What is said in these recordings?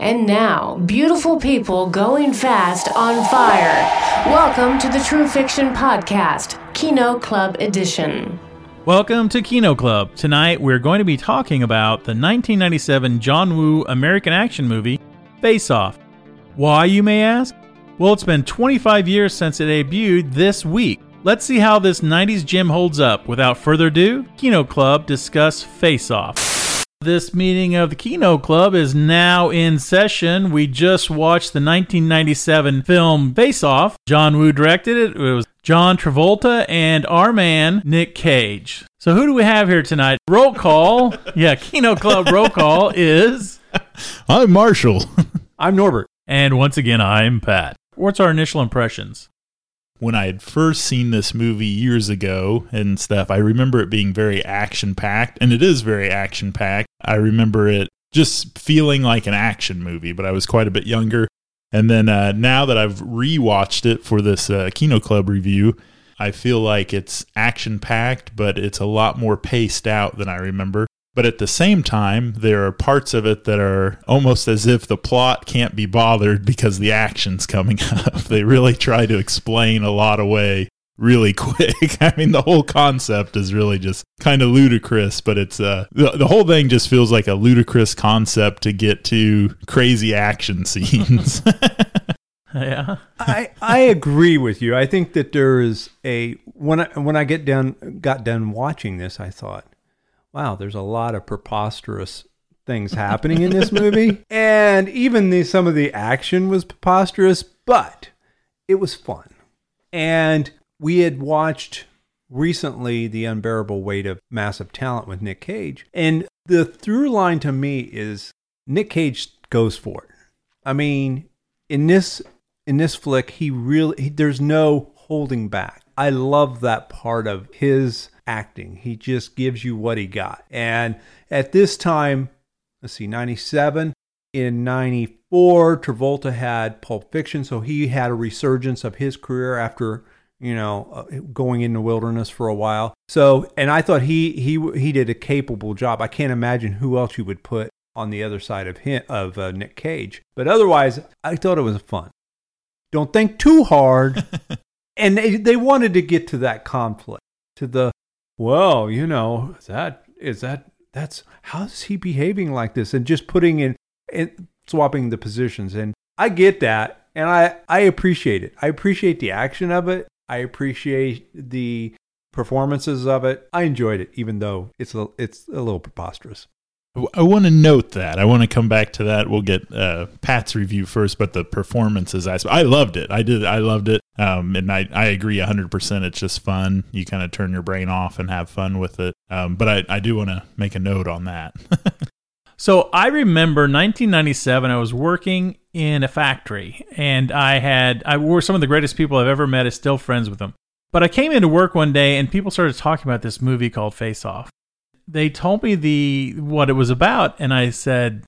And now, beautiful people going fast on fire. Welcome to the True Fiction Podcast, Kino Club Edition. Welcome to Kino Club. Tonight we're going to be talking about the 1997 John Woo American action movie, Face Off. Why, you may ask? Well, it's been 25 years since it debuted this week. Let's see how this 90s gem holds up. Without further ado, Kino Club discuss Face Off. This meeting of the Kino Club is now in session. We just watched the 1997 film Face Off. John Woo directed it. It was John Travolta and our man Nick Cage. So who do we have here tonight? Roll call. yeah, Kino Club roll call is I'm Marshall. I'm Norbert. and once again I'm Pat. What's our initial impressions? when I had first seen this movie years ago and stuff, I remember it being very action packed, and it is very action packed. I remember it just feeling like an action movie, but I was quite a bit younger. And then uh, now that I've rewatched it for this uh, Kino Club review, I feel like it's action packed, but it's a lot more paced out than I remember. But at the same time, there are parts of it that are almost as if the plot can't be bothered because the action's coming up. they really try to explain a lot away really quick. I mean, the whole concept is really just kind of ludicrous, but it's uh the, the whole thing just feels like a ludicrous concept to get to crazy action scenes. Yeah. I I agree with you. I think that there is a when I when I get done got done watching this, I thought, wow, there's a lot of preposterous things happening in this movie, and even the some of the action was preposterous, but it was fun. And we had watched recently the unbearable weight of massive talent with Nick Cage, and the through line to me is Nick Cage goes for it. I mean, in this in this flick, he really he, there's no holding back. I love that part of his acting. He just gives you what he got. And at this time, let's see, 97 in 94 Travolta had Pulp Fiction, so he had a resurgence of his career after you know, uh, going in the wilderness for a while. So, and I thought he he he did a capable job. I can't imagine who else you would put on the other side of him of uh, Nick Cage. But otherwise, I thought it was fun. Don't think too hard. and they, they wanted to get to that conflict, to the well, you know, is that is that that's how's he behaving like this, and just putting in and swapping the positions. And I get that, and I I appreciate it. I appreciate the action of it. I appreciate the performances of it. I enjoyed it, even though it's a, it's a little preposterous. I want to note that. I want to come back to that. We'll get uh, Pat's review first, but the performances, I, I loved it. I did. I loved it. Um, and I, I agree 100%. It's just fun. You kind of turn your brain off and have fun with it. Um, but I, I do want to make a note on that. So I remember 1997. I was working in a factory, and I had I were some of the greatest people I've ever met. Is still friends with them. But I came into work one day, and people started talking about this movie called Face Off. They told me the what it was about, and I said,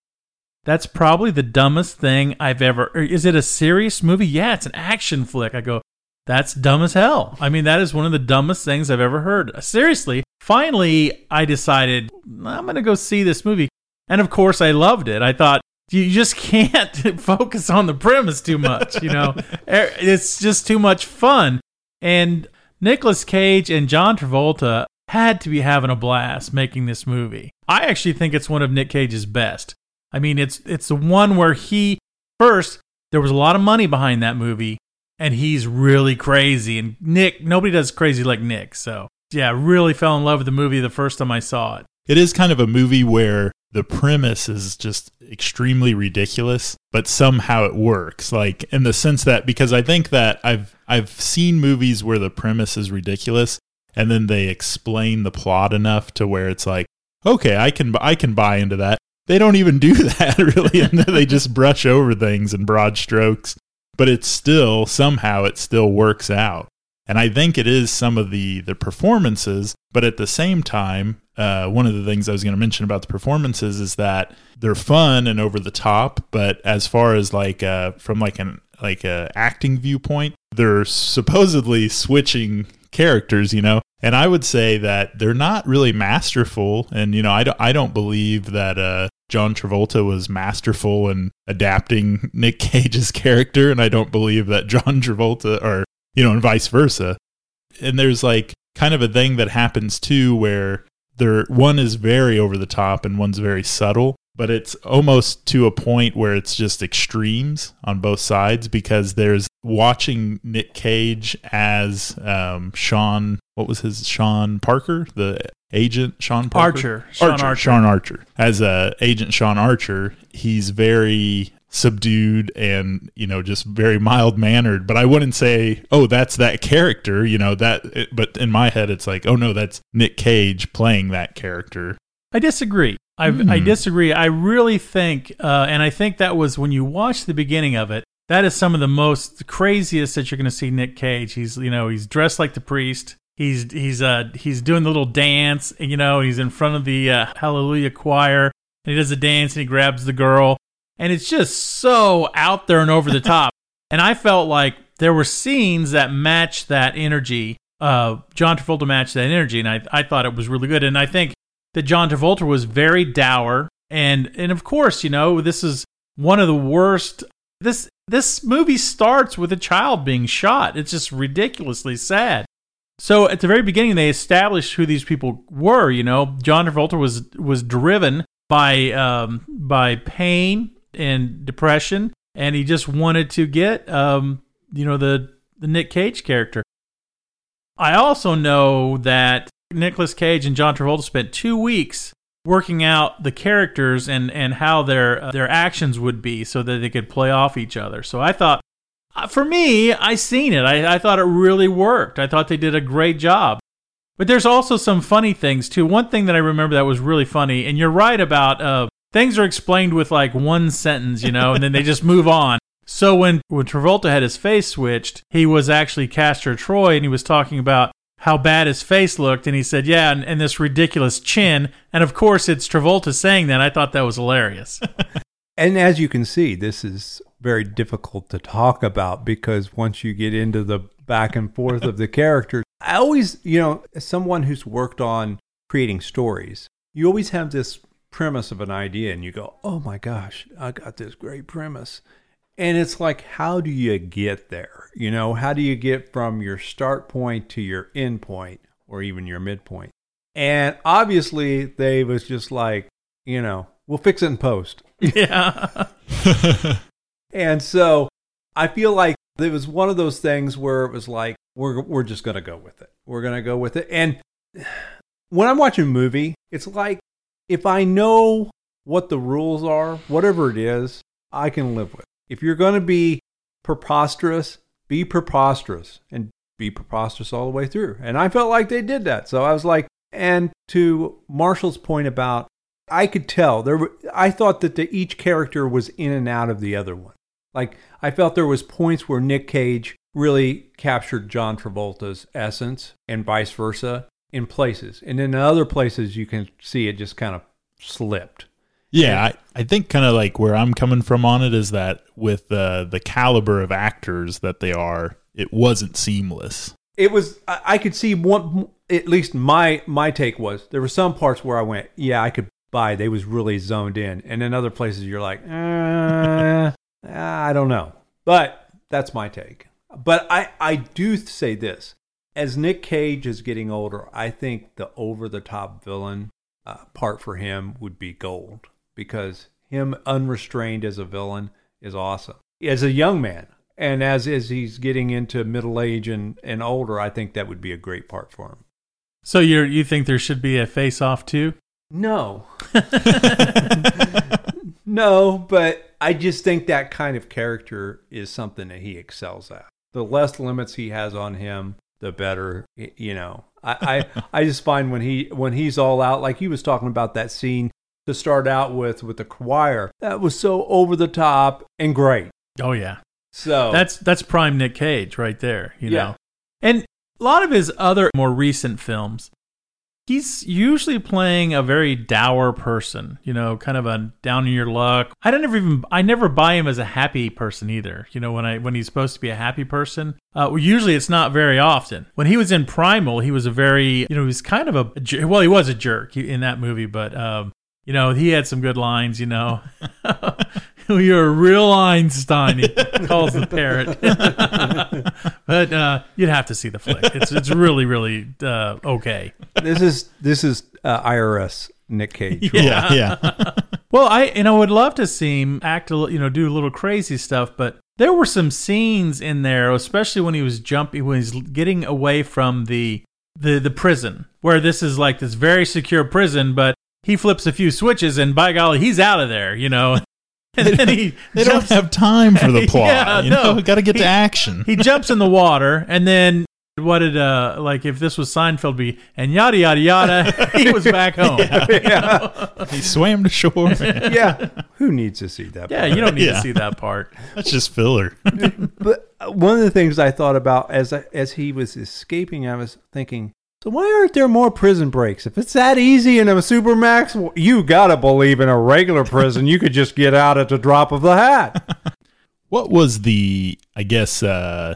"That's probably the dumbest thing I've ever." Is it a serious movie? Yeah, it's an action flick. I go, "That's dumb as hell." I mean, that is one of the dumbest things I've ever heard. Seriously. Finally, I decided I'm going to go see this movie. And of course, I loved it. I thought you just can't focus on the premise too much. You know, er, it's just too much fun. And Nicolas Cage and John Travolta had to be having a blast making this movie. I actually think it's one of Nick Cage's best. I mean, it's it's the one where he first there was a lot of money behind that movie, and he's really crazy. And Nick, nobody does crazy like Nick. So yeah, really fell in love with the movie the first time I saw it. It is kind of a movie where the premise is just extremely ridiculous, but somehow it works. Like in the sense that because I think that I've I've seen movies where the premise is ridiculous and then they explain the plot enough to where it's like, okay, I can I can buy into that. They don't even do that really, and they just brush over things in broad strokes. But it's still somehow it still works out. And I think it is some of the the performances, but at the same time, uh, one of the things I was going to mention about the performances is that they're fun and over the top, but as far as like uh, from like an like a acting viewpoint, they're supposedly switching characters, you know. And I would say that they're not really masterful, and you know, I don't I don't believe that uh, John Travolta was masterful in adapting Nick Cage's character, and I don't believe that John Travolta, or, you know, and vice versa. And there's like kind of a thing that happens too where there one is very over the top and one's very subtle but it's almost to a point where it's just extremes on both sides because there's watching Nick Cage as um, Sean, what was his Sean Parker, the agent Sean Parker? Archer. Sean Archer. Sean Archer. As uh, agent Sean Archer, he's very subdued and you know just very mild mannered but i wouldn't say oh that's that character you know that it, but in my head it's like oh no that's nick cage playing that character I disagree. I, I disagree. I really think, uh, and I think that was when you watch the beginning of it. That is some of the most craziest that you're going to see Nick Cage. He's you know he's dressed like the priest. He's he's uh he's doing the little dance. You know he's in front of the uh, Hallelujah choir and he does a dance and he grabs the girl and it's just so out there and over the top. and I felt like there were scenes that matched that energy. Uh, John Travolta matched that energy, and I I thought it was really good. And I think that John Travolta was very dour, and and of course, you know, this is one of the worst. This this movie starts with a child being shot. It's just ridiculously sad. So at the very beginning, they established who these people were. You know, John Travolta was was driven by um, by pain and depression, and he just wanted to get um, you know the the Nick Cage character. I also know that Nicolas Cage and John Travolta spent two weeks working out the characters and, and how their uh, their actions would be so that they could play off each other. So I thought, uh, for me, I seen it. I, I thought it really worked. I thought they did a great job. But there's also some funny things too. One thing that I remember that was really funny, and you're right about uh, things are explained with like one sentence, you know, and then they just move on. So when when Travolta had his face switched, he was actually Castor Troy, and he was talking about how bad his face looked, and he said, "Yeah," and, and this ridiculous chin, and of course it's Travolta saying that. I thought that was hilarious. And as you can see, this is very difficult to talk about because once you get into the back and forth of the characters, I always, you know, as someone who's worked on creating stories, you always have this premise of an idea and you go, oh my gosh, I got this great premise. And it's like, how do you get there? You know, how do you get from your start point to your end point or even your midpoint? And obviously, they was just like, you know, we'll fix it in post. yeah. And so I feel like it was one of those things where it was like, we're, we're just going to go with it. We're going to go with it. And when I'm watching a movie, it's like if I know what the rules are, whatever it is, I can live with. If you're going to be preposterous, be preposterous and be preposterous all the way through. And I felt like they did that. So I was like, and to Marshall's point about, I could tell there. I thought that the, each character was in and out of the other one. Like I felt there was points where Nick Cage really captured John Travolta's essence, and vice versa in places, and in other places you can see it just kind of slipped. Yeah, I, I think kind of like where I'm coming from on it is that with the the caliber of actors that they are, it wasn't seamless. It was. I, I could see one. At least my my take was there were some parts where I went, yeah, I could buy. They was really zoned in, and in other places you're like, uh, I don't know. But that's my take. But I I do say this: as Nick Cage is getting older, I think the over the top villain uh, part for him would be gold because him unrestrained as a villain is awesome. As a young man, and as as he's getting into middle age and, and older, I think that would be a great part for him. so you you think there should be a face off too? No. no, but I just think that kind of character is something that he excels at. The less limits he has on him, the better. You know, I, I, I just find when he when he's all out, like he was talking about that scene to start out with with the choir, that was so over the top and great. Oh yeah. So That's that's prime Nick Cage right there, you Yeah. know. And a lot of his other more recent films, he's usually playing a very dour person, you know, kind of a down in your luck. I don't ever even I never buy him as a happy person either. You know, when I when he's supposed to be a happy person, uh, well, usually it's not very often. When he was in Primal, he was a very you know he was kind of a, well he was a jerk in that movie, but um, You know, he had some good lines. You know, you're a real Einstein. He calls the parrot. but uh, you'd have to see the flick. It's it's really really uh, okay. This is this is uh, IRS Nick Cage. Yeah, yeah. Well, I and I would love to see him act, a, li- you know, do a little crazy stuff, but there were some scenes in there, especially when he was jumping, when he's getting away from the the the prison, where this is like this very secure prison, but he flips a few switches, and by golly, he's out of there, you know. And then he They don't jumps, have time for the plot. Yeah, you no. know, got to get to action. he jumps in the water, and then what did uh like if this was Seinfeld be and yada yada yada, he was back home. yeah, He swam to shore. yeah. Who needs to see that? Yeah, you don't need Yeah. to see that part. That's just filler. But uh, one of the things I thought about as I, as he was escaping, I was thinking, so why aren't there more prison breaks? If it's that easy in a supermax, well, you gotta believe in a regular prison, you could just get out at the drop of the hat. What was the? I guess, uh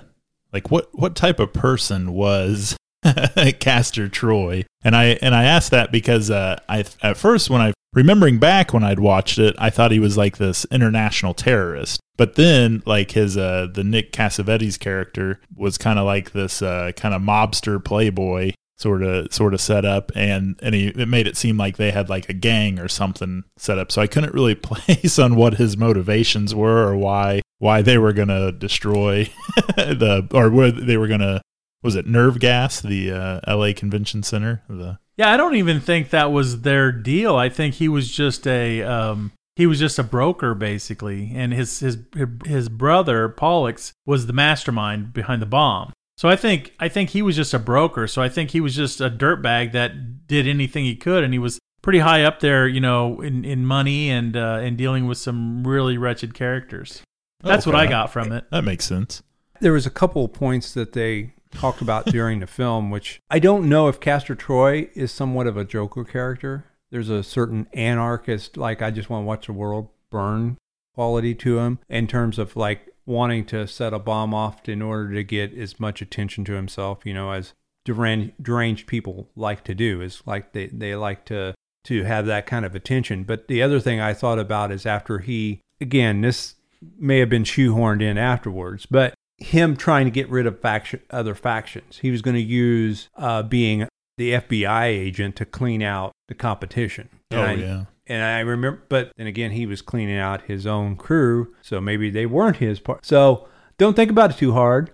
like what what type of person was Castor Troy? And I and I asked that because uh, I at first when I remembering back when I'd watched it, I thought he was like this international terrorist. But then, like his uh, the Nick Cassavetes character was kind of like this uh, kind of mobster playboy sort of sort of set up, and and he it made it seem like they had like a gang or something set up. So I couldn't really place on what his motivations were or why why they were gonna destroy the or where they were gonna was it nerve gas the uh, L.A. Convention Center the Yeah, I don't even think that was their deal. I think he was just a um, he was just a broker basically, and his his his brother Pollux was the mastermind behind the bomb. So I think I think he was just a broker. So I think he was just a dirtbag that did anything he could, and he was pretty high up there, you know, in, in money and uh, and dealing with some really wretched characters. That's what I got from it. that makes sense. There was a couple of points that they talked about during the film, which I don't know if Castor Troy is somewhat of a Joker character. There's a certain anarchist, like I just want to watch the world burn quality to him in terms of like wanting to set a bomb off in order to get as much attention to himself, you know, as deran- deranged people like to do is like they, they like to to have that kind of attention. But the other thing I thought about is after he again, this may have been shoehorned in afterwards, but him trying to get rid of faction other factions. He was going to use uh, being the FBI agent to clean out the competition. And oh I- yeah. And I remember, but then again, he was cleaning out his own crew, so maybe they weren't his part. So don't think about it too hard.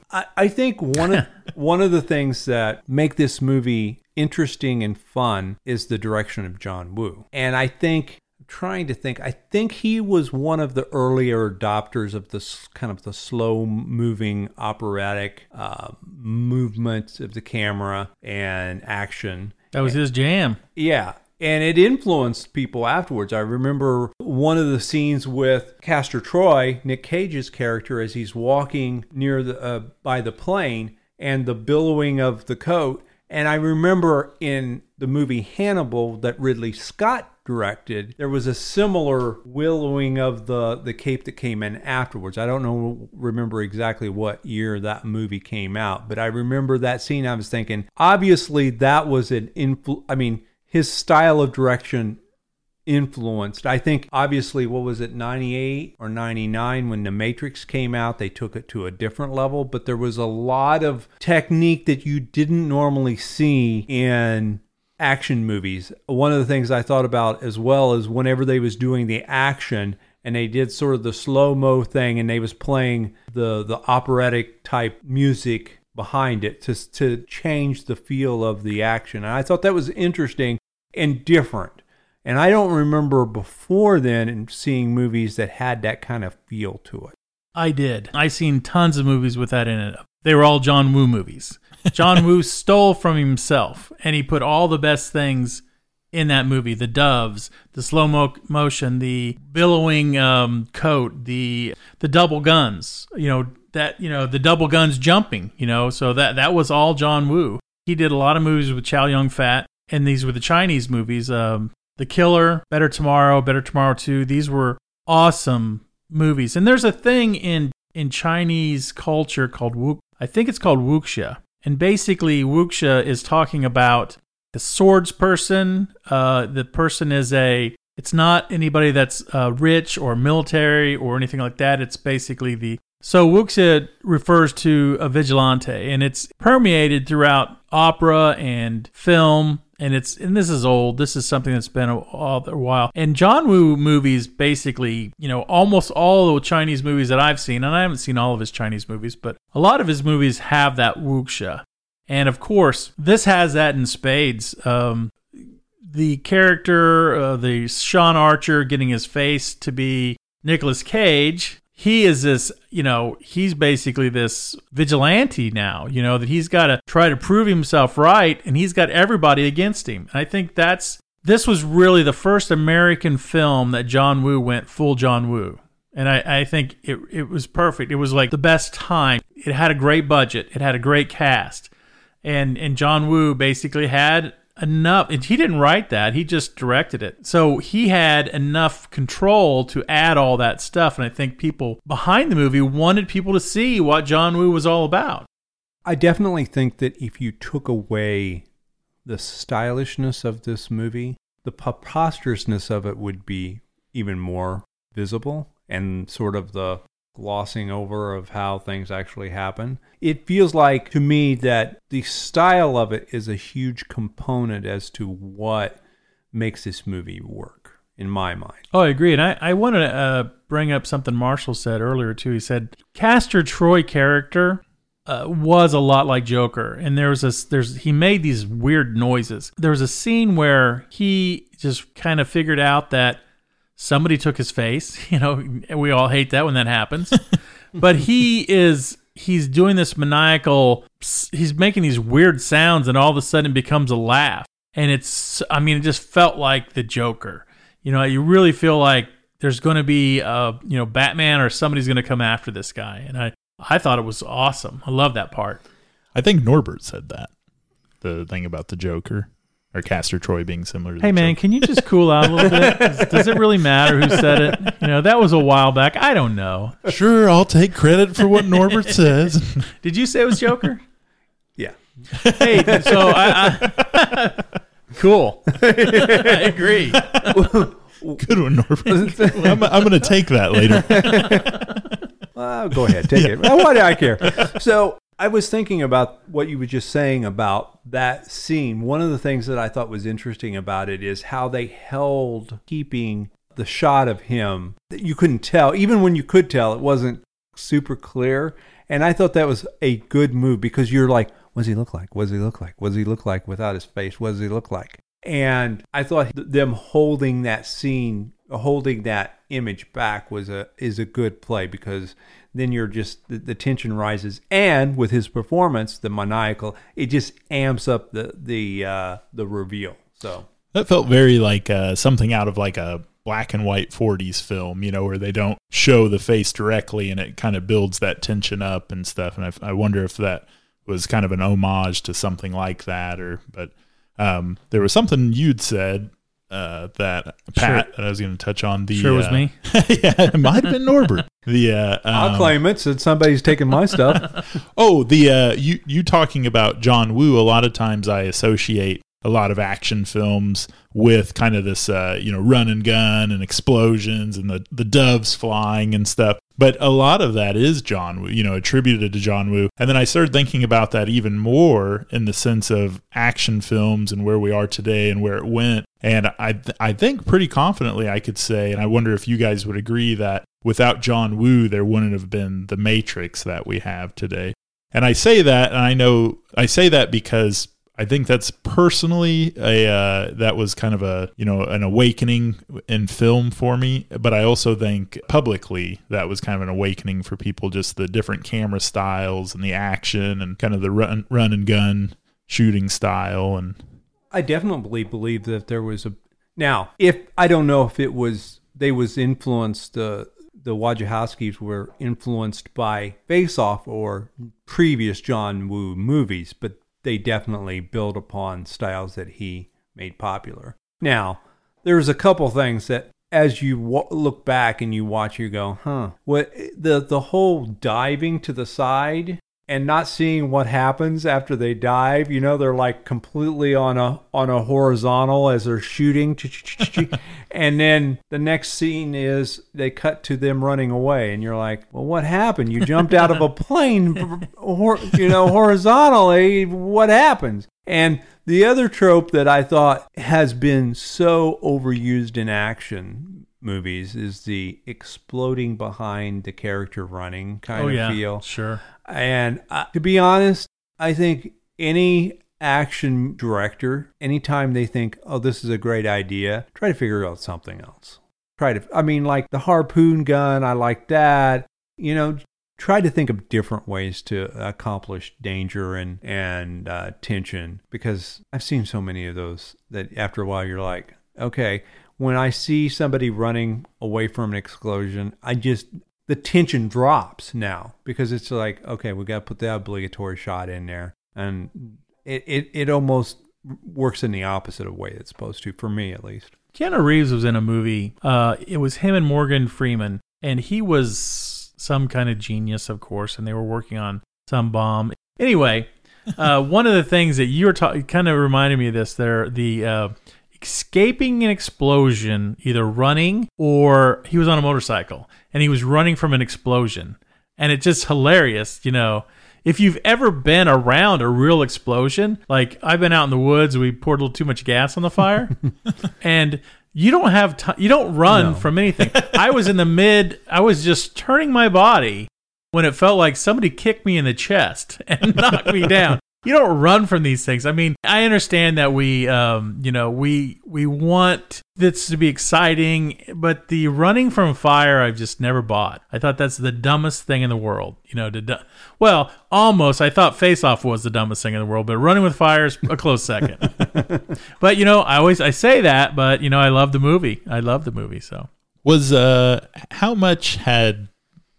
I, I think one of one of the things that make this movie interesting and fun is the direction of John Woo, and I think. Trying to think, I think he was one of the earlier adopters of this kind of the slow moving operatic uh, movements of the camera and action. That was his jam. Yeah. And it influenced people afterwards. I remember one of the scenes with Castor Troy, Nick Cage's character, as he's walking near the uh, by the plane and the billowing of the coat. And I remember in the movie Hannibal that Ridley Scott directed, there was a similar willowing of the the cape that came in afterwards. I don't know remember exactly what year that movie came out, but I remember that scene. I was thinking, obviously that was an influ. I mean, his style of direction influenced. I think obviously what was it 98 or 99 when the Matrix came out, they took it to a different level, but there was a lot of technique that you didn't normally see in action movies. One of the things I thought about as well is whenever they was doing the action and they did sort of the slow-mo thing and they was playing the the operatic type music behind it to to change the feel of the action. And I thought that was interesting and different. And I don't remember before then seeing movies that had that kind of feel to it. I did. I seen tons of movies with that in it. They were all John Woo movies. John Woo stole from himself, and he put all the best things in that movie: the doves, the slow mo- motion, the billowing um, coat, the the double guns. You know that you know the double guns jumping. You know, so that that was all John Woo. He did a lot of movies with Chow Yun Fat, and these were the Chinese movies. Um, the Killer, Better Tomorrow, Better Tomorrow Two. These were awesome movies. And there's a thing in in Chinese culture called Wu. I think it's called wuxia. And basically, wuxia is talking about the swords person. Uh, the person is a. It's not anybody that's uh, rich or military or anything like that. It's basically the. So wuxia refers to a vigilante, and it's permeated throughout opera and film and it's and this is old. This is something that's been a, a while. And John Woo movies, basically, you know, almost all the Chinese movies that I've seen, and I haven't seen all of his Chinese movies, but a lot of his movies have that wuxia. And of course, this has that in spades. Um, the character, uh, the Sean Archer getting his face to be Nicolas Cage, he is this, you know, he's basically this vigilante now, you know, that he's got to try to prove himself right and he's got everybody against him. And I think that's this was really the first American film that John Woo went full John Woo. And I, I think it, it was perfect. It was like the best time. It had a great budget. It had a great cast. And and John Woo basically had enough he didn't write that he just directed it. So he had enough control to add all that stuff and i think people behind the movie wanted people to see what john woo was all about. I definitely think that if you took away the stylishness of this movie, the preposterousness of it would be even more visible and sort of the glossing over of how things actually happen. It feels like to me that the style of it is a huge component as to what makes this movie work in my mind. oh i agree and i, I want to uh, bring up something marshall said earlier too he said castor troy character uh, was a lot like Joker, and there was a there's he made these weird noises. There was a scene where he just kind of figured out that somebody took his face. You know, we all hate that when that happens, but he is he's doing this maniacal. He's making these weird sounds, and all of a sudden it becomes a laugh, and it's I mean it just felt like the Joker. You know, you really feel like there's going to be a you know Batman or somebody's going to come after this guy, and I I thought it was awesome. I love that part. I think Norbert said that. The thing about the Joker or Castor Troy being similar to Hey the man, Joker. can you just cool out a little bit? Does, does it really matter who said it? You know, that was a while back. I don't know. Sure, I'll take credit for what Norbert says. Did you say it was Joker? Yeah. Hey, so I, I cool. I agree. Good one, Norbert. I'm, I'm going to take that later. Uh, go ahead, take it. Why do I care? So I was thinking about what you were just saying about that scene. One of the things that I thought was interesting about it is how they held keeping the shot of him that you couldn't tell, even when you could tell, it wasn't super clear. And I thought that was a good move because you're like, what does he look like? What does he look like? What does he look like without his face? What does he look like? And I thought th- them holding that scene, holding that image back was a is a good play because then you're just the, the tension rises, and with his performance, the maniacal, it just amps up the the uh, the reveal. So That felt very like uh, something out of like a black and white 40s film, you know, where they don't show the face directly and it kind of builds that tension up and stuff. And I, I wonder if that was kind of an homage to something like that or, but um, there was something you'd said uh, that Pat that I was going to touch on. The Sure was uh, me. yeah, it might have been Norbert. The uh, I'll um, claim it since somebody's taking my stuff. Oh, the uh, you you talking about John Woo? A lot of times I associate a lot of action films with kind of this uh, you know run and gun and explosions and the the doves flying and stuff. But a lot of that is John Woo, you know, attributed to John Woo. And then I started thinking about that even more in the sense of action films and where we are today and where it went. And I I think pretty confidently I could say, and I wonder if you guys would agree that without John Woo, there wouldn't have been the Matrix that we have today. And I say that, and I know I say that because I think that's personally a uh, that was kind of a you know an awakening in film for me. But I also think publicly that was kind of an awakening for people, just the different camera styles and the action and kind of the run run and gun shooting style and I definitely believe that there was a. Now, if I don't know if it was they was influenced. Uh, the Wachowskis were influenced by Face Off or previous John Woo movies, but they definitely build upon styles that he made popular. Now, there's a couple things that as you wa look back and you watch, you go, huh? What the the whole diving to the side and not seeing what happens after they dive. You know, they're like completely on a on a horizontal as they're shooting, and then the next scene is they cut to them running away, and you're like, "Well, what happened? You jumped out of a plane, hor- you know, horizontally. What happens?" And the other trope that I thought has been so overused in action movies is the exploding behind the character running kind oh of yeah, feel. sure. And uh, to be honest, I think any action director, anytime they think, oh, this is a great idea, try to figure out something else. Try to, I mean, like the harpoon gun, I like that. You know, try to think of different ways to accomplish danger and, and uh, tension because I've seen so many of those that after a while you're like, okay, when I see somebody running away from an explosion, I just the tension drops now because it's like okay, we got to put the obligatory shot in there, and it, it it almost works in the opposite of way it's supposed to for me at least. Keanu Reeves was in a movie. Uh, it was him and Morgan Freeman, and he was some kind of genius, of course, and they were working on some bomb. Anyway, uh, one of the things that you were talking kind of reminded me of this. There, the uh, escaping an explosion, either running or he was on a motorcycle and he was running from an explosion. And it's just hilarious, you know. If you've ever been around a real explosion, like I've been out in the woods, we poured a little too much gas on the fire, and you don't have time, you don't run No. from anything. I was in the mid, I was just turning my body when it felt like somebody kicked me in the chest and knocked me down. You don't run from these things. I mean, I understand that we, um, you know, we we want this to be exciting, but the running from fire, I've just never bought. I thought that's the dumbest thing in the world. You know, to do- well, almost. I thought Face Off was the dumbest thing in the world, but running with fire is a close second. but you know, I always I say that, but you know, I love the movie. I love the movie. So Was uh how much had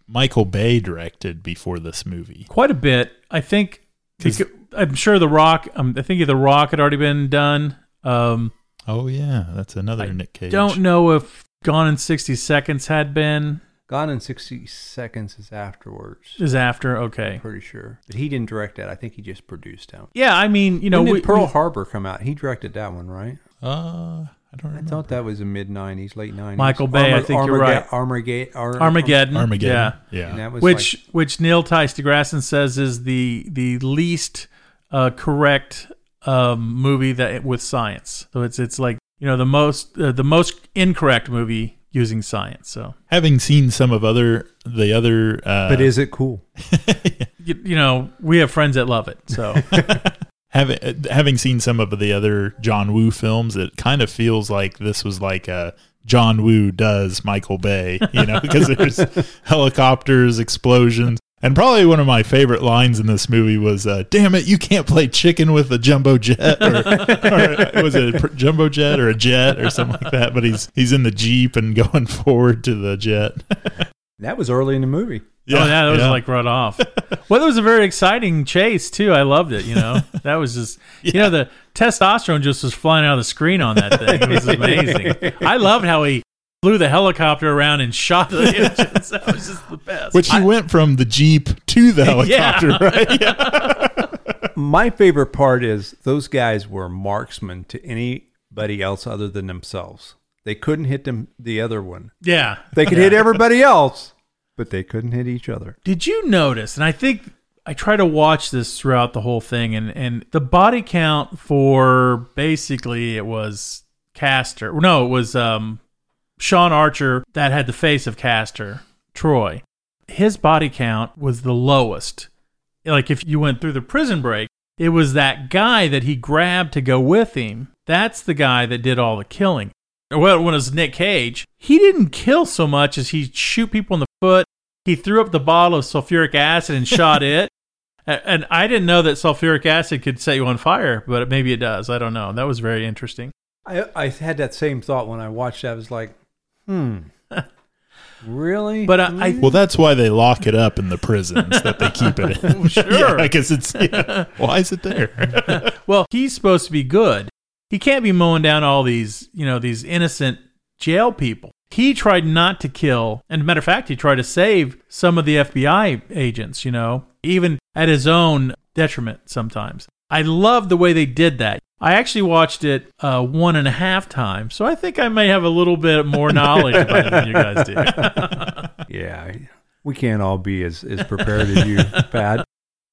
Michael Bay directed before this movie? quite a bit. I think. 'Cause- I'm sure The Rock. Um, I think The Rock had already been done. Um, Oh yeah, that's another Nick Cage. don't know if Gone in 60 Seconds had been. Gone in 60 Seconds is afterwards. Is after. Okay. Pretty sure. But he didn't direct that. I think he just produced that. Yeah, I mean, you know, when we, did Pearl we- Harbor come out? He directed that one, right? Uh, I don't I thought that was a mid 90s, late 90s. Michael Bay, I think you're right. Armageddon. Ar- Armageddon. Armageddon. Yeah. Yeah. And that was Which like- which Neil Tice deGrasse says is the the least uh, correct um, movie that with science. So it's it's like you know the most uh, the most incorrect movie using science. So Having seen some of other the other uh but is it cool? you, you know we have friends that love it. So having uh, having seen some of the other John Woo films, it kind of feels like this was like a John Woo does Michael Bay, you know, because there's helicopters, explosions. And probably one of my favorite lines in this movie was, uh, "Damn it, you can't play chicken with a jumbo jet, or, or was it a pr- jumbo jet or a jet or something like that?" But he's he's in the jeep and going forward to the jet. That was early in the movie. oh yeah, that was like right off. well, it was a very exciting chase too. I loved it. You know, that was just you know the testosterone just was flying out of the screen on that thing. It was amazing. I loved how he flew the helicopter around and shot the engines. That was just the best. Which he went from the jeep to the helicopter, Yeah. right? Yeah. My favorite part is those guys were marksmen to anybody else other than themselves. They couldn't hit them the other one. yeah, They could hit everybody else, but they couldn't hit each other. Did you notice? And I think I try to watch this throughout the whole thing, and and the body count for basically it was Castor. No, it was um, Sean Archer that had the face of Castor, Troy. His body count was the lowest. Like if you went through the prison break, it was that guy that he grabbed to go with him. That's the guy that did all the killing. Well, when it was Nick Cage, he didn't kill so much as he shoot people in the foot. He threw up the bottle of sulfuric acid and shot it. And I didn't know that sulfuric acid could set you on fire, but maybe it does. I don't know. That was very interesting. I, I had that same thought when I watched that. I was like, hmm, really? But I, I Well, that's why they lock it up in the prisons that they keep it in. Sure. yeah, because it's yeah. why is it there? well, he's supposed to be good. He can't be mowing down all these, you know, these innocent jail people. He tried not to kill, and matter of fact, he tried to save some of the FBI agents, you know, even at his own detriment sometimes. I love the way they did that. I actually watched it uh, one and a half times, so I think I may have a little bit more knowledge about it than you guys do. Yeah, we can't all be as, as prepared as you, Pat.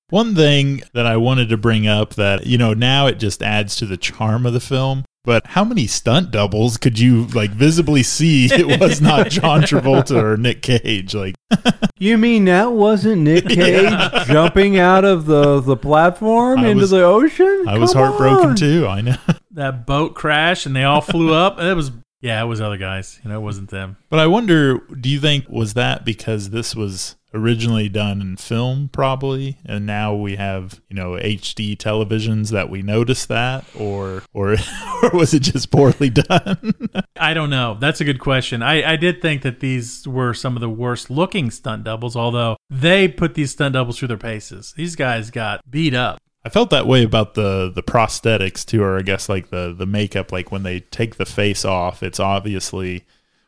One thing that I wanted to bring up that, you know, now it just adds to the charm of the film. But how many stunt doubles could you like visibly see it was not John Travolta or Nick Cage? Like You mean that wasn't Nick Cage jumping out of the, the platform I into was- the ocean? I was heartbroken on. too. I know. that boat crash and they all flew up. It was yeah, it was other guys. You know, it wasn't them. But I wonder, do you think was that because this was originally done in film probably and now we have, you know, HD televisions that we notice that or or or was it just poorly done? I don't know. That's a good question. I, I did think that these were some of the worst looking stunt doubles, although they put these stunt doubles through their paces. These guys got beat up. I felt that way about the the prosthetics too, or I guess like the the makeup. Like when they take the face off, it's obviously,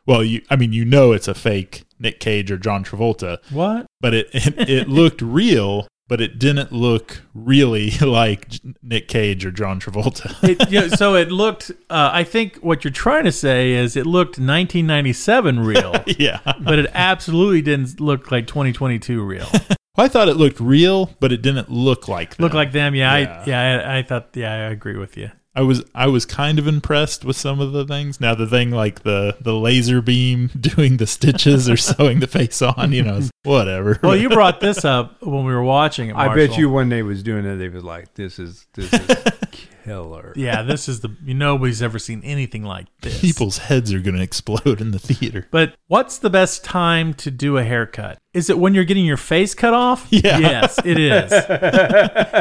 well, you I mean you know it's a fake Nick Cage or John Travolta, What? but it it, it looked real, but it didn't look really like Nick Cage or John Travolta. It, you know, so it looked, uh, I think what you're trying to say is it looked 1997 real, yeah, but it absolutely didn't look like 2022 real. I thought it looked real, but it didn't look like them. Look like them. Yeah. Yeah. I, yeah. I, I thought, yeah, I agree with you. I was I was kind of impressed with some of the things. Now the thing like the the laser beam doing the stitches or sewing the face on, you know, whatever. Well, you brought this up when we were watching it. I bet you when they was doing it, they was like, "This is this is killer." Yeah, this is the you nobody's ever seen anything like this. people's heads are going to explode in the theater. But what's the best time to do a haircut? Is it when you're getting your face cut off? Yeah. Yes, it is.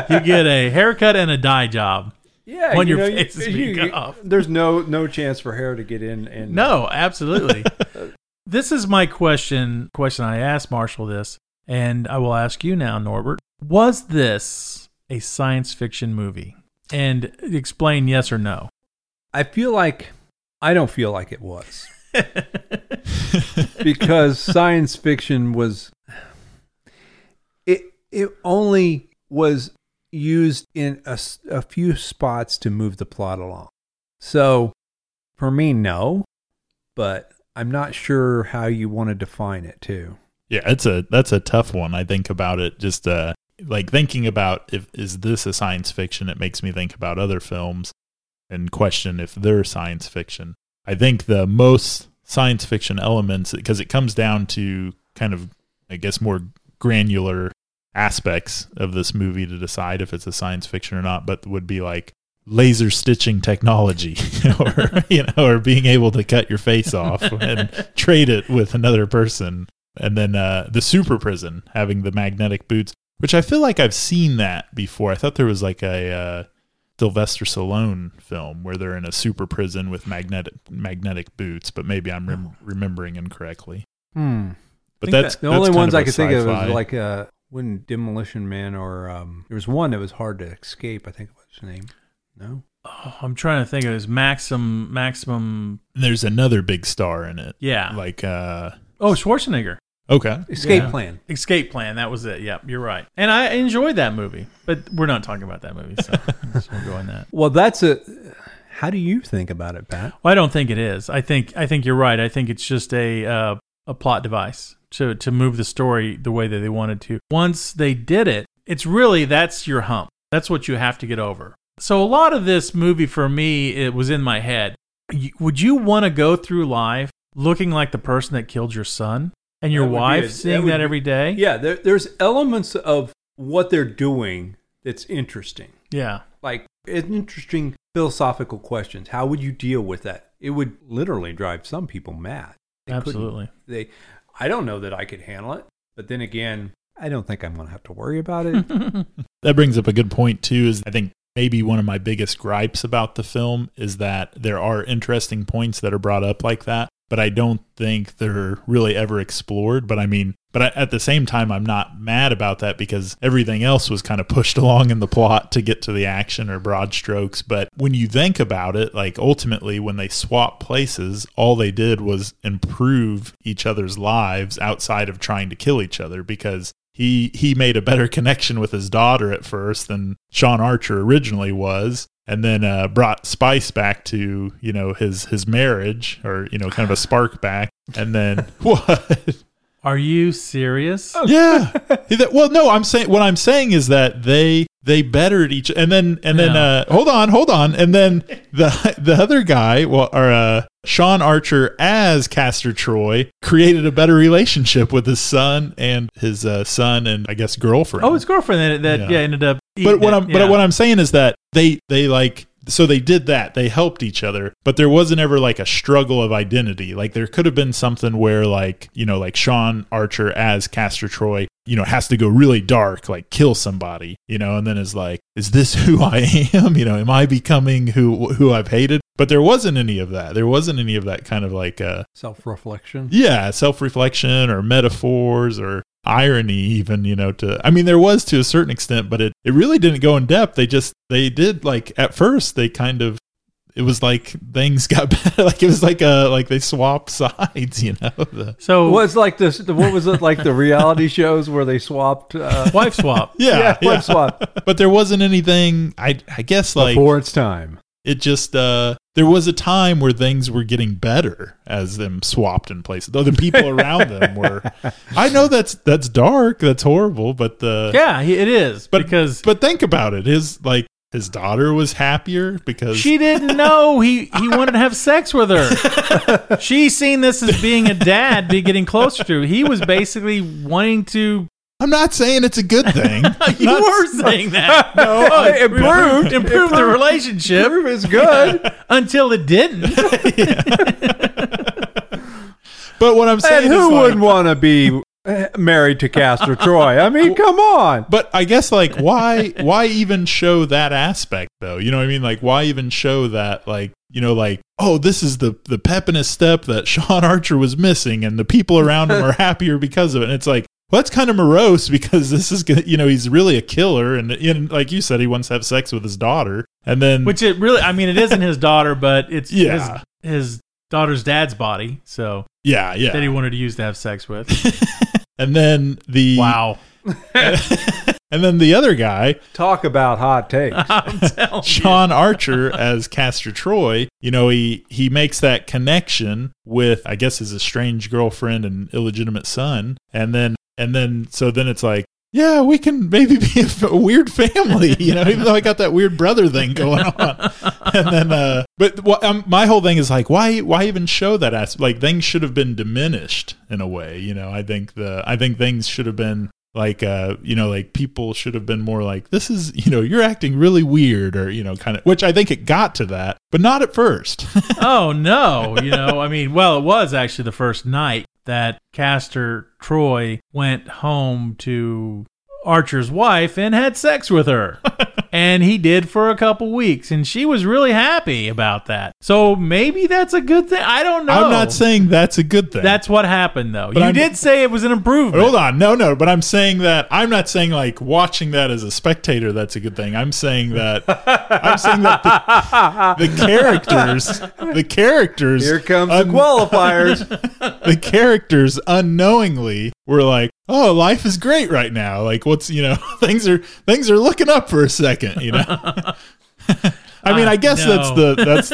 you get a haircut and a dye job. Yeah, When you your know, face is being cut off. There's no no chance for hair to get in. And No, absolutely. this is my question. Question I asked Marshall this, and I will ask you now, Norbert. Was this a science fiction movie? And explain yes or no. I feel like I don't feel like it was because science fiction was it it only was used in a few spots to move the plot along. So for me no, but I'm not sure how you want to define it too. Yeah, it's a that's a tough one. I think about it just uh like thinking about if is this a science fiction, it makes me think about other films and question if they're science fiction. I think the most science fiction elements because it comes down to kind of I guess more granular aspects of this movie to decide if it's a science fiction or not, but would be like laser stitching technology or you know or being able to cut your face off and trade it with another person and then uh, the super prison having the magnetic boots which i feel like i've seen that before i thought there was like a uh, sylvester stallone film where they're in a super prison with magnetic magnetic boots but maybe i'm rem- remembering incorrectly Hmm. but that's that- the that's only ones I could think of sci-fi. like uh when Demolition Man or um there was one that was hard to escape. I think it was his name. No, Oh, I'm trying to think of his maximum maximum. there's another big star in it Yeah. like uh oh, Schwarzenegger. okay Escape Yeah. Plan. Escape Plan. That was it. Yep, you're right. And I enjoyed that movie, but we're not talking about that movie, so let's not go in that. Well, that's a. How do you think about it, Pat? Well, I don't think it is. I think I think you're right. I think it's just a uh, a plot device to to move the story the way that they wanted to. Once they did it, it's really that's your hump. That's what you have to get over. So a lot of this movie for me, it was in my head. Would you want to go through life looking like the person that killed your son and your That wife a- seeing that be- every day? Yeah, there, there's elements of what they're doing that's interesting. Yeah. Like it's interesting philosophical questions. How would you deal with that? It would literally drive some people mad. They Absolutely. They, I don't know that I could handle it, but then again, I don't think I'm going to have to worry about it. That brings up a good point too. Is I think maybe one of my biggest gripes about the film is that there are interesting points that are brought up like that, but I don't think they're really ever explored. But I mean, but at the same time, I'm not mad about that because everything else was kind of pushed along in the plot to get to the action or broad strokes. But when you think about it, like ultimately, when they swap places, all they did was improve each other's lives outside of trying to kill each other because he he made a better connection with his daughter at first than Sean Archer originally was, and then uh, brought Spice back to you know his his marriage or you know kind of a spark back, and then what? Are you serious? yeah. Well, no, I'm saying what I'm saying is that they they bettered each, and then and then Yeah. uh, hold on, hold on, and then the the other guy, well, or uh, Sean Archer as Castor Troy created a better relationship with his son and his uh, son and I guess girlfriend. Oh, his girlfriend that, that Yeah. yeah. ended up. but what it. I'm Yeah. but what I'm saying is that they they like so they did that. They helped each other but there wasn't ever like a struggle of identity. Like there could have been something where like you know like Sean Archer as Castor Troy you know has to go really dark like kill somebody you know and then is like is this who I am? You know am I becoming who who I've hated? But there wasn't any of that. There wasn't any of that kind of like uh Self reflection. yeah self-reflection or metaphors or irony even you know to i mean there was to a certain extent but it it really didn't go in depth they just they did like at first they kind of it was like things got better like it was like a like they swapped sides you know the, so Well, it's like this. What was it like the reality shows where they swapped? Uh, wife swap. yeah, yeah, wife swap but there wasn't anything i i guess like before it's time. It just uh there was a time where things were getting better as them swapped in place though the people around them were i know that's that's dark that's horrible but the Yeah, it is But because but think about it. His like his daughter was happier because she didn't know he he wanted to have sex with her. she seen this as being a dad, be getting closer to. He was basically wanting to. I'm not saying it's a good thing. You Not- were saying that. No, it improved. Improve the relationship Improve is good. until it didn't. But what I'm saying and is who like, wouldn't want to be uh, married to Castor Troy? I mean, come on. But I guess like why why even show that aspect though? You know what I mean? Like why even show that like you know like oh this is the the pepiness step that Sean Archer was missing and the people around him are happier because of it. And it's like well, that's kind of morose because this is gonna, you know, he's really a killer, and, and like you said, he wants to have sex with his daughter, and then Which it really, I mean, it isn't his daughter, but it's Yeah. his, his daughter's dad's body. So yeah, yeah, that he wanted to use to have sex with. and then the Wow. and then the other guy, Talk about hot takes. I'm telling you. Sean Archer as Castor Troy, you know, he he makes that connection with I guess his estranged girlfriend and illegitimate son, and then and then so then it's like. Yeah, we can maybe be a, f- a weird family, you know, even though I got that weird brother thing going on. And then, uh, but what, um, my whole thing is like, why, why even show that aspect? Like things should have been diminished in a way, you know. I think the, I think things should have been like uh you know like people should have been more like this is you know you're acting really weird or you know kind of which i think it got to that but not at first. Oh no you know i mean well it was actually the first night that castor troy went home to archer's wife and had sex with her and he did for a couple weeks and she was really happy about that. So maybe that's a good thing. I don't know i'm not saying that's a good thing. That's what happened though. You I'm- did say it was an improvement. Hold on. No no. But i'm saying that i'm not saying like watching that as a spectator that's a good thing. I'm saying that i'm saying that the, the characters the characters Here comes un- the qualifiers. the characters unknowingly were like, "Oh, life is great right now. Like, what's you know, things are things are looking up for a second, you know." I mean, I guess that's the that's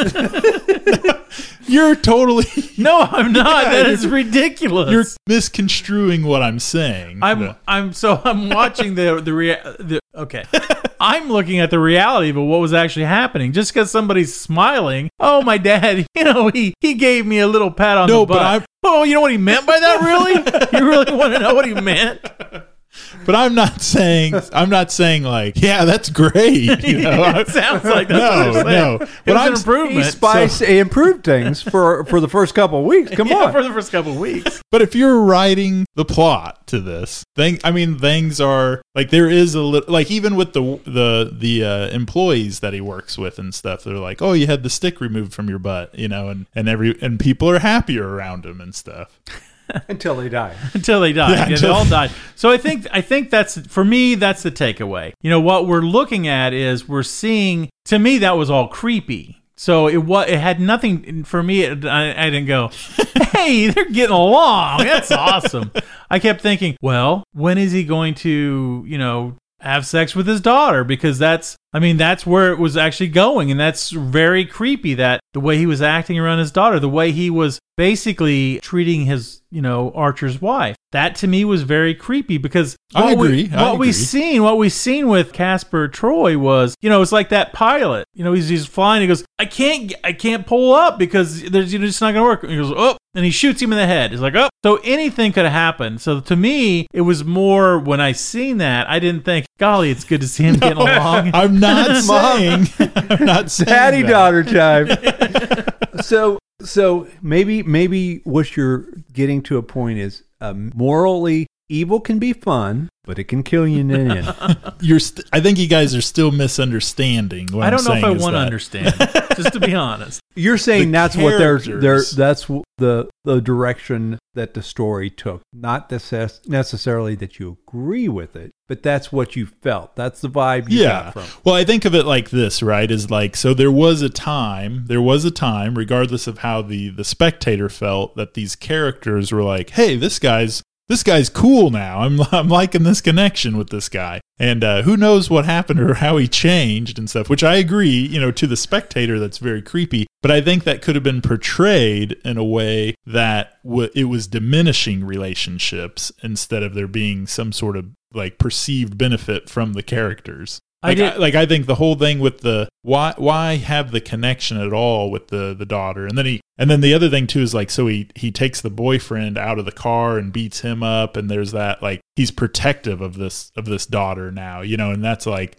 you're totally no i'm not Yeah, that is ridiculous you're misconstruing what I'm saying. I'm. I'm so I'm watching the the, rea- the okay. I'm looking at the reality of what was actually happening. Just because somebody's smiling, oh my dad, you know he he gave me a little pat on No, the but butt. I'm- oh, you know what he meant by that? Really? you really want to know what he meant? But I'm not saying I'm not saying like, yeah, that's great. You know, it sounds like that's no, what no. It But was I'm an improvement. He spiced, he improved things for for the first couple of weeks. Come yeah, on. for the first couple of weeks. But if you're writing the plot to this thing, I mean, things are like there is a little like even with the the the uh, employees that he works with and stuff. They're like, oh, you had the stick removed from your butt, you know, and and every and people are happier around him and stuff. Until they die. until they die. Yeah, Yeah, until- they all died. So I think I think that's for me. That's the takeaway. You know what we're looking at is we're seeing. To me, that was all creepy. So it was. It had nothing for me. It, I, I didn't go, "Hey, they're getting along. That's awesome." I kept thinking, well, when is he going to, you know, have sex with his daughter? Because that's, I mean, that's where it was actually going. And that's very creepy that the way he was acting around his daughter, the way he was basically treating his, you know, Archer's wife. That to me was very creepy because I what agree, We, I what we agree. seen, what we seen with Castor Troy was, you know, it's like that pilot. You know, he's he's flying. He goes, I can't, I can't pull up because there's, you know, it's not gonna work. And he goes, oh, and he shoots him in the head. He's like, oh, so anything could have happened. So to me, it was more when I seen that, I didn't think, golly, it's good to see him getting along. I'm not saying. I'm not saying daddy that. daughter time. so so maybe maybe what you're getting to a point is uh, morally evil can be fun, but it can kill you in the end. You're. St- I think you guys are still misunderstanding. What I don't I'm know if I want to understand, just to be honest. You're saying The that's what they're, they're that's w- the the direction that the story took. Not necess- necessarily that you agree with it, but that's what you felt. That's the vibe you yeah. got from. Well, I think of it like this, right? Is like so there was a time, there was a time, regardless of how the the spectator felt, that these characters were like, "Hey, this guy's this guy's cool now. I'm I'm liking this connection with this guy." And uh, who knows what happened or how he changed and stuff. Which I agree, you know, to the spectator, that's very creepy. But I think that could have been portrayed in a way that w- it was diminishing relationships instead of there being some sort of like perceived benefit from the characters. I Like did- I, like I think the whole thing with the why why have the connection at all with the the daughter and then he and then the other thing too is like so he he takes the boyfriend out of the car and beats him up and there's that like he's protective of this of this daughter now you know and that's like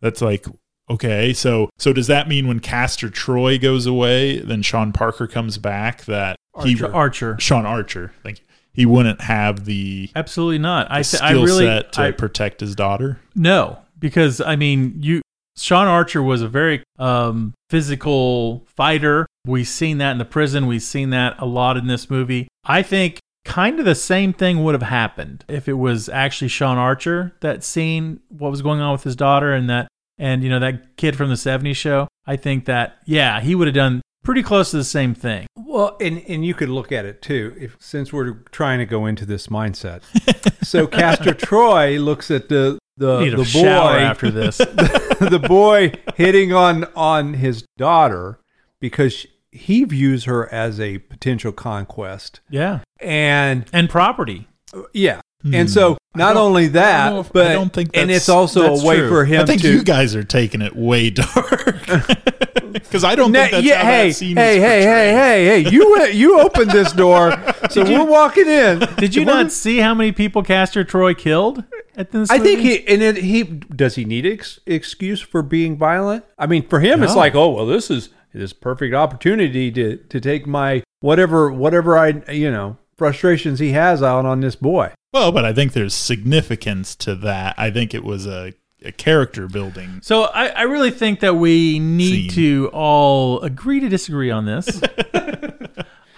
that's like okay so so does that mean when Castor Troy goes away then Sean Parker comes back that he Archer. Archer. Sean Archer thank you he wouldn't have the, Absolutely not. I, the th- I skill really, set to I, protect his daughter No, because I mean, you Sean Archer was a very um, physical fighter. We've seen that in the prison. We've seen that a lot in this movie. I think kind of the same thing would have happened if it was actually Sean Archer that seen what was going on with his daughter and that and you know that kid from the 70s show. I think that yeah, he would have done pretty close to the same thing. Well, and and you could look at it too, if since we're trying to go into this mindset. so Castor Troy looks at the the, Need the a boy after this. the boy hitting on on his daughter because he views her as a potential conquest. yeah. And And property. yeah. Hmm. And so not don't- only I don't that, if- I but don't think and it's also that's a way true. for him I think to you guys are taking it way dark. Because I don't Na- think that's yeah, how hey, that scene hey, is hey, hey, hey, hey! You you opened this door, so we're walking in. Did you We're- not see how many people Castor Troy killed at this I think he and it, he does he need ex- excuse for being violent? I mean, for him, it's like, oh well, this is this perfect opportunity to to take my whatever whatever I you know frustrations he has out on this boy. Well, but I think there's significance to that. I think it was a, a character building. So I, I really think that we need Scene. to all agree to disagree on this.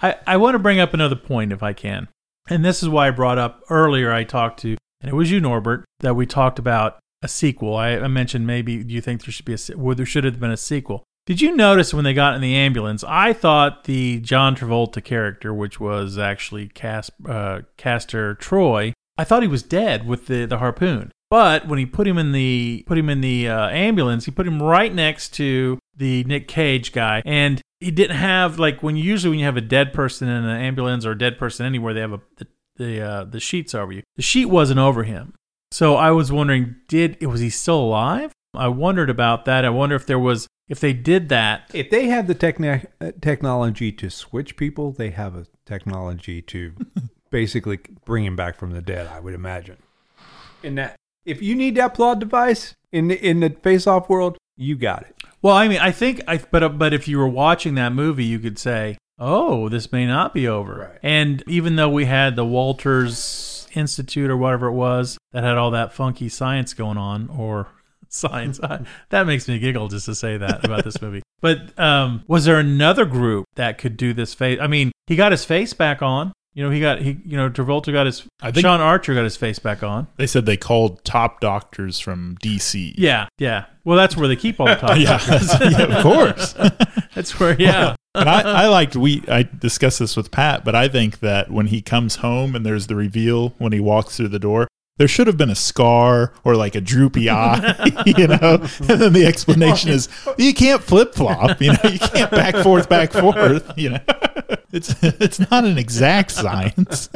I, I want to bring up another point if I can. And this is why I brought up earlier I talked to, and it was you, Norbert, that we talked about a sequel. I, I mentioned maybe you think there should be a well, there should have been a sequel. Did you notice when they got in the ambulance? I thought the John Travolta character, which was actually Cas, uh, Castor Troy, I thought he was dead with the, the harpoon. But when he put him in the put him in the uh, ambulance, he put him right next to the Nick Cage guy, and he didn't have like when usually when you have a dead person in an ambulance or a dead person anywhere, they have a the the, uh, the sheets over you. The sheet wasn't over him, so I was wondering, did was he still alive? I wondered about that. I wonder if there was if they did that. If they have the techni- uh, technology to switch people, they have a technology to basically bring him back from the dead. I would imagine. In that, if you need that plot device in the, in the face-off world, you got it. Well, I mean, I think, I but uh, but if you were watching that movie, you could say, "Oh, this may not be over." Right. And even though we had the Walters Institute or whatever it was that had all that funky science going on, or science, I, that makes me giggle just to say that about this movie. But um, was there another group that could do this face? I mean, he got his face back on. You know, he got he. You know, Travolta got his. I think- Sean Archer got his face back on. They said they called top doctors from DC. Yeah, yeah. Well, that's where they keep all the top. yeah, yeah, of course. That's where, yeah. And I, I liked we I discussed this with Pat, but I think that when he comes home and there's the reveal when he walks through the door, there should have been a scar or like a droopy eye, you know. And then the explanation is you can't flip flop, you know, you can't back forth, back forth, you know. It's it's not an exact science.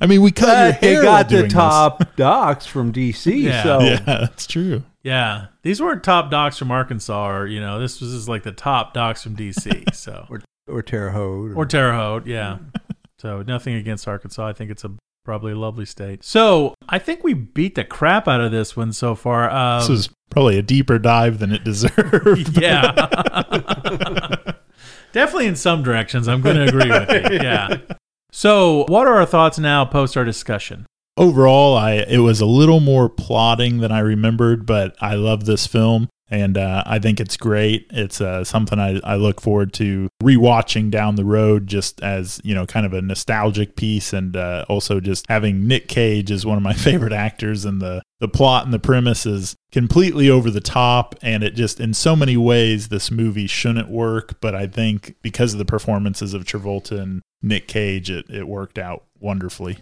I mean, we cut your But they got the doing this. top docs from DC, Yeah. so Yeah, that's true. Yeah, these weren't top docs from Arkansas, or you know, this was just like the top docs from DC. So or Terre Haute. or Terre Haute, yeah. So nothing against Arkansas. I think it's a probably a lovely state. So I think we beat the crap out of this one so far. Um, This is probably a deeper dive than it deserved. yeah. Definitely in some directions. I'm going to agree with you. Yeah. So, what are our thoughts now post our discussion? Overall i it was a little more plotting than i remembered but i love this film and uh, i think it's great. It's uh, something I, I look forward to rewatching down the road just as you know kind of a nostalgic piece and uh, also just having nick cage as one of my favorite actors and the the plot and the premise is completely over the top and it just in so many ways this movie shouldn't work but i think because of the performances of travolta and nick cage it, it worked out wonderfully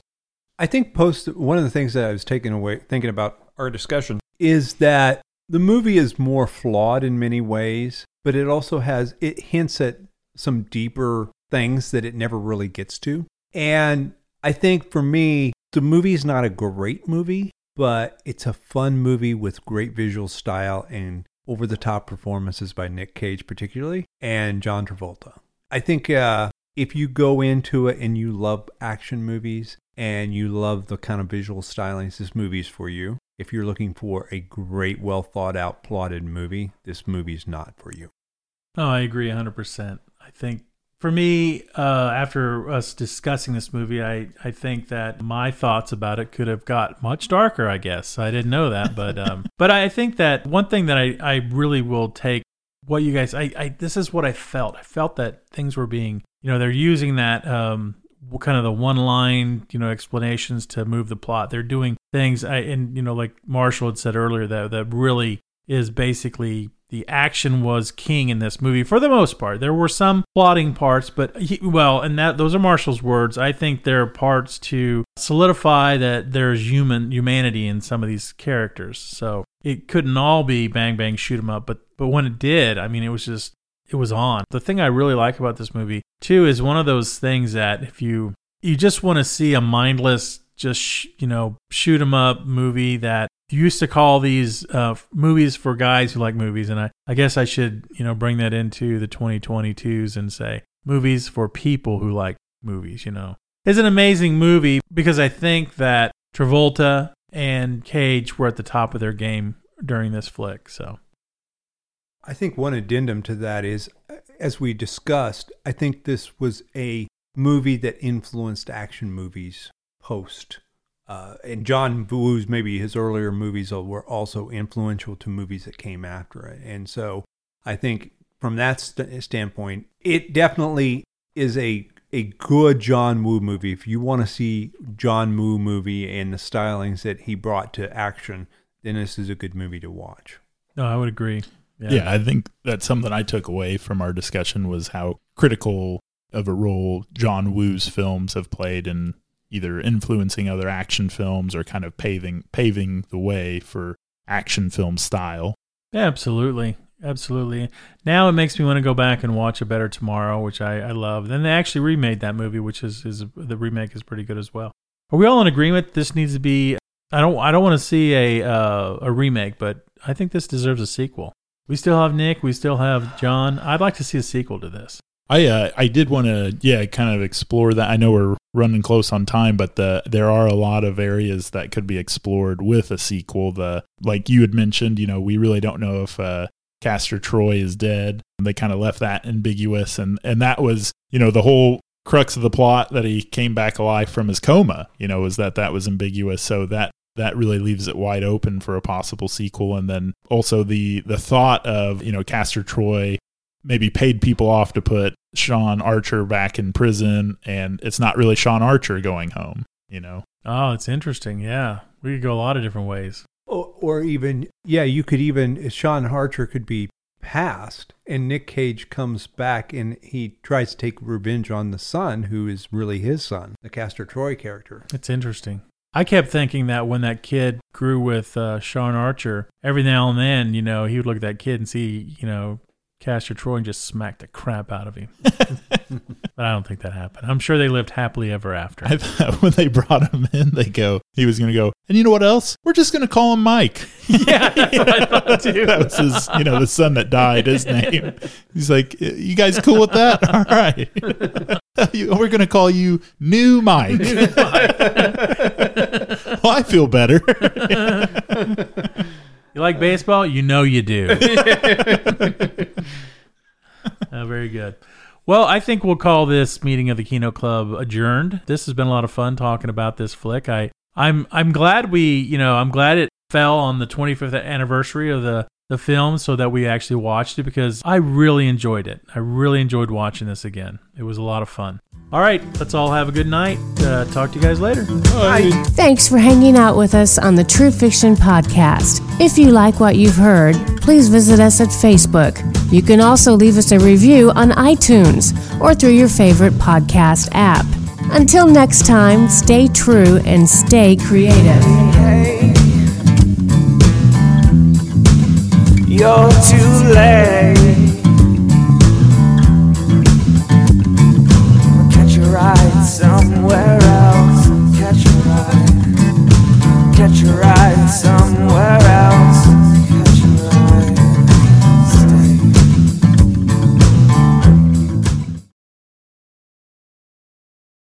I think post one of the things that I was taking away thinking about our discussion is that the movie is more flawed in many ways, but it also has it hints at some deeper things that it never really gets to. And I think for me, the movie's not a great movie, but it's a fun movie with great visual style and over the top performances by Nick Cage particularly and John Travolta. I think uh if you go into it and you love action movies and you love the kind of visual stylings, this movie's for you. If you're looking for a great, well thought out, plotted movie, this movie's not for you. Oh, I agree 100%. I think for me, uh, after us discussing this movie, I, I think that my thoughts about it could have got much darker, I guess. I didn't know that. But um, but I think that one thing that I, I really will take what you guys, I, I this is what I felt. I felt that things were being, you know, they're using that um, kind of the one line, you know, explanations to move the plot. They're doing things, I, and, you know, like Marshall had said earlier, that, that really is basically the action was king in this movie for the most part. There were some plotting parts, but he, well, and that those are Marshall's words. I think there are parts to solidify that there's human humanity in some of these characters. So it couldn't all be bang bang shoot 'em up, but but when it did, I mean, it was just it was on. The thing I really like about this movie too is one of those things that if you you just want to see a mindless just sh- you know shoot 'em up movie that you used to call these uh, movies for guys who like movies and I, I guess i should you know bring that into the 2022s and say movies for people who like movies you know it's an amazing movie because i think that travolta and cage were at the top of their game during this flick so I think one addendum to that is, as we discussed, I think this was a movie that influenced action movies post. Uh, and John Woo's maybe his earlier movies were also influential to movies that came after it. And so I think from that st- standpoint, it definitely is a a good John Woo movie. If you want to see John Woo movie and the stylings that he brought to action, then this is a good movie to watch. no i would agree yeah, Yeah. I think that's something I took away from our discussion was how critical of a role John Woo's films have played in either influencing other action films or kind of paving paving the way for action film style. Absolutely. Absolutely. Now it makes me want to go back and watch A Better Tomorrow, which I, I love. Then they actually remade that movie, which is, is the remake is pretty good as well. Are we all in agreement? This needs to be. I don't. I don't want to see a uh, a remake, but I think this deserves a sequel. We still have Nick. We still have John. I'd like to see a sequel to this. I uh, I did want to yeah kind of explore that. I know we're running close on time, but the there are a lot of areas that could be explored with a sequel. The like you had mentioned, you know, we really don't know if uh, Castor Troy is dead. They kind of left that ambiguous, and and that was you know the whole crux of the plot that he came back alive from his coma. You know, was that that was ambiguous. So that that really leaves it wide open for a possible sequel. And then also the the thought of you know Castor Troy maybe paid people off to put Sean Archer back in prison, and it's not really Sean Archer going home. You know, Oh, it's interesting. Yeah, we could go a lot of different ways. Or, or even, yeah, you could even, Sean Archer could be past, and Nick Cage comes back and he tries to take revenge on the son, who is really his son, the Castor Troy character. It's interesting. I kept thinking that when that kid grew with uh, Sean Archer, every now and then, you know, he would look at that kid and see, you know, Castor Troy and just smack the crap out of him. but I don't think that happened. I'm sure they lived happily ever after. I thought when they brought him in, they go, he was going to go, and you know what else? We're just going to call him Mike. yeah, that's what I thought too. that was his, you know, the son that died, his name. He's like, you guys cool with that? All right. We're going to call you New Mike. Well, I feel better. You like baseball? You know you do. Uh, very good. Well, I think we'll call this meeting of the Kino Club adjourned. This has been a lot of fun talking about this flick. I, I'm, I'm glad we, you know, I'm glad it fell on the 25th anniversary of the the film so that we actually watched it because I really enjoyed it. I really enjoyed watching this again. It was a lot of fun. All right, let's all have a good night. Uh, talk to you guys later. Bye. Thanks for hanging out with us on the True Fiction Podcast. If you like what you've heard, please visit us at Facebook. You can also leave us a review on iTunes or through your favorite podcast app. Until next time, stay true and stay creative. You're too late. somewhere else. Catch your eye, catch your eye somewhere.